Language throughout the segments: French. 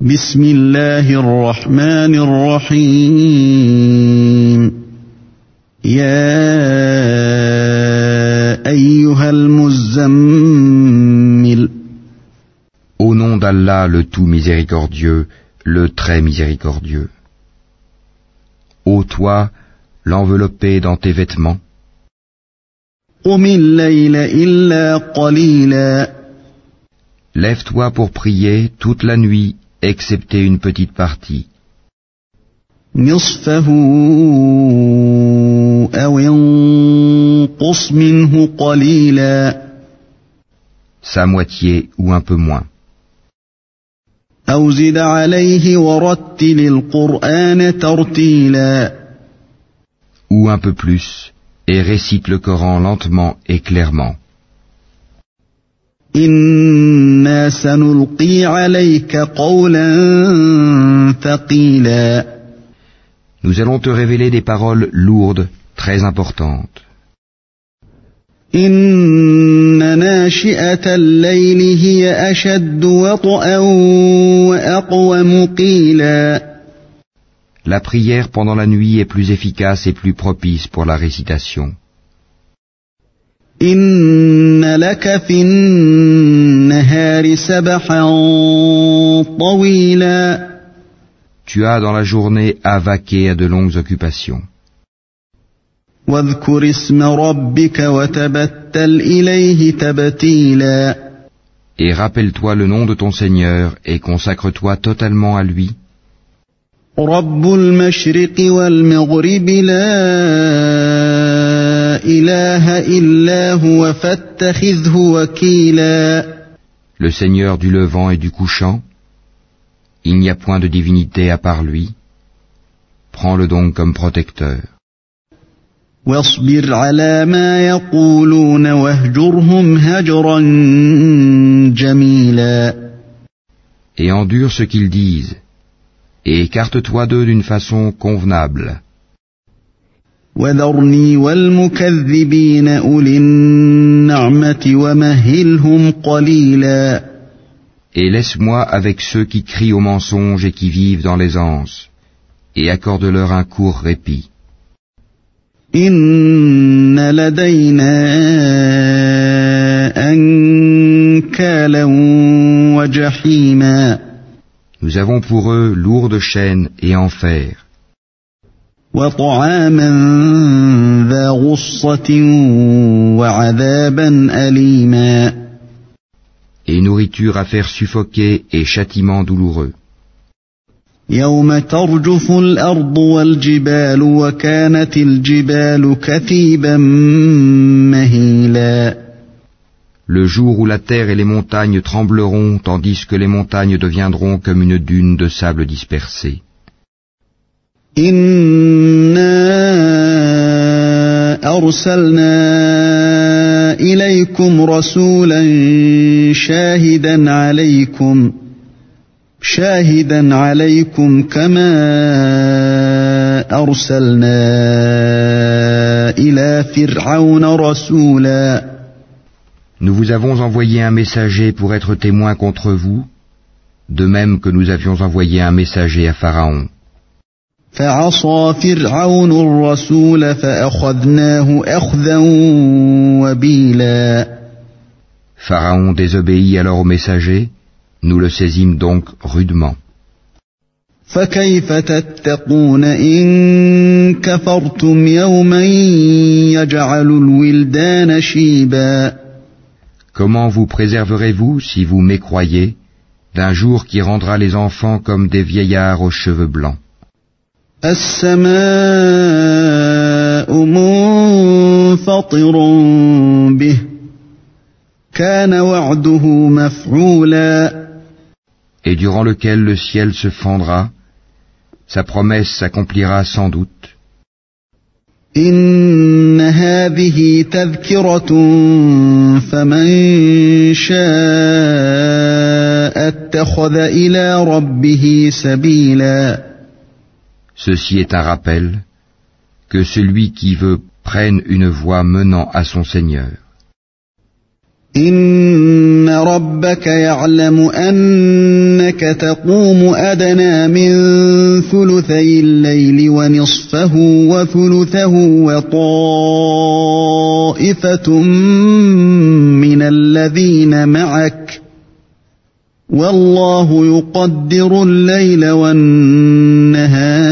بسم الله الرحمن الرحيم يا أيها المزمل Au nom d'Allah le tout miséricordieux, le très miséricordieux. Ô toi, l'enveloppé dans tes vêtements, قم الليل إلا قليلا lève-toi pour prier toute la nuit, excepté une petite partie. نصفه أو انقص منه قليلا sa moitié ou un peu moins. أو زد عليه ورتل القرآن ترتيلا ou un peu plus, et récite le Coran lentement et clairement. إنا سنلقي عليك قولا ثقيلا Nous allons te révéler des paroles lourdes, très importantes. إن ناشئة الليل هي أشد وطئا وأقوم قيلا La prière pendant la nuit est plus efficace et plus propice pour la récitation. إن لك في النهار سبحا طويلا Tu as dans la journée à vaquer à de longues occupations. واذكر اسم ربك وتبتل إليه تبتيلا Et rappelle-toi le nom de ton Seigneur et consacre-toi totalement à lui. رب المشرق والمغرب لا إله إلا هو فاتخذه وكيلا Le Seigneur du levant et du couchant, il n'y a point de divinité à part lui. Prends-le donc comme protecteur. واصبر على ما يقولون واهجرهم هجرا جميلا Et endure ce qu'ils disent, et écarte-toi d'eux d'une façon convenable. وذرني والمكذبين أولي النعمة ومهلهم قليلا Et laisse-moi avec ceux qui crient au mensonge et qui vivent dans l'aisance, et accorde-leur un court répit. إن لدينا أنكالا وجحيما Nous avons pour eux lourde chaîne et enfer, وطعاما ذا غصة وعذابا أليما et nourriture à faire suffoquer et châtiment douloureux. يوم ترجف الأرض والجبال وكانت الجبال كثيبا مهيلا Le jour où la terre et les montagnes trembleront tandis que les montagnes deviendront comme une dune de sable dispersée. إنا أرسلنا إليكم رسولا شاهدا عليكم شاهدا عليكم كما أرسلنا إلى فرعون رسولا Nous vous avons envoyé un messager pour être témoin contre vous, de même que nous avions envoyé un messager à Pharaon. فعصى فرعون الرسول فأخذناه أخذا وبيلا Pharaon désobéit alors au messager, nous le saisîmes donc rudement. فكيف تتقون إن كفرتم يوما يجعل الولدان شيبا Comment vous préserverez-vous si vous mécroyez d'un jour qui rendra les enfants comme des vieillards aux cheveux blancs السماء منفطر به كان وعده مفعولا et durant lequel le ciel se fendra, sa promesse s'accomplira sans doute. إن هذه تذكرة فمن شاء اتخذ إلى ربه سبيلا Ceci est un rappel que celui qui veut prenne une voie menant à son Seigneur. إن ربك يعلم أنك تقوم أدنى من ثلثي الليل ونصفه وثلثه وطائفة من الذين معك والله يقدر الليل والنهار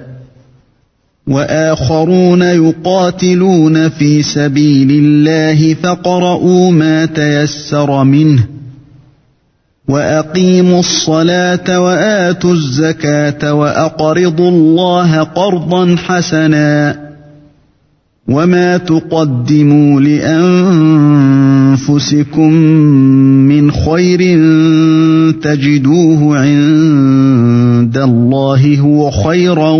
وآخرون يقاتلون في سبيل الله فقرؤوا ما تيسر منه وأقيموا الصلاة وآتوا الزكاة وأقرضوا الله قرضا حسنا وما تقدموا لأنفسكم من خير تجدوه عند الله هو خيرا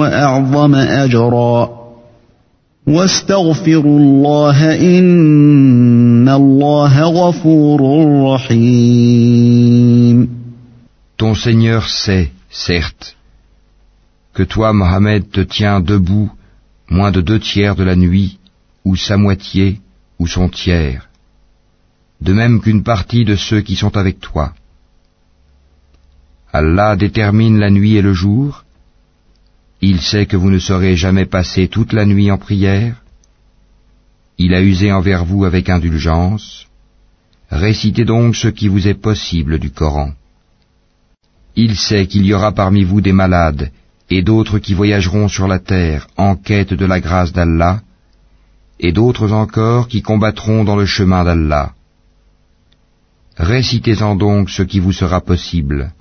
واعظم اجرا واستغفروا الله ان الله غفور رحيم Ton Seigneur sait, certes, que toi, Mohammed, te tiens debout moins de deux tiers de la nuit, ou sa moitié, ou son tiers, de même qu'une partie de ceux qui sont avec toi. Allah détermine la nuit et le jour, il sait que vous ne saurez jamais passer toute la nuit en prière, il a usé envers vous avec indulgence, récitez donc ce qui vous est possible du Coran. Il sait qu'il y aura parmi vous des malades et d'autres qui voyageront sur la terre en quête de la grâce d'Allah, et d'autres encore qui combattront dans le chemin d'Allah. Récitez-en donc ce qui vous sera possible.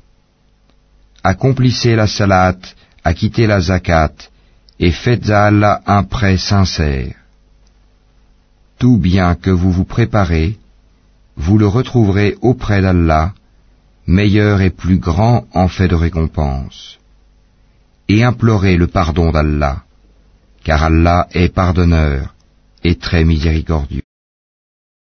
Accomplissez la salat, acquittez la zakat, et faites à Allah un prêt sincère. Tout bien que vous vous préparez, vous le retrouverez auprès d'Allah, meilleur et plus grand en fait de récompense et implorez le pardon d'Allah, car Allah est pardonneur et très miséricordieux.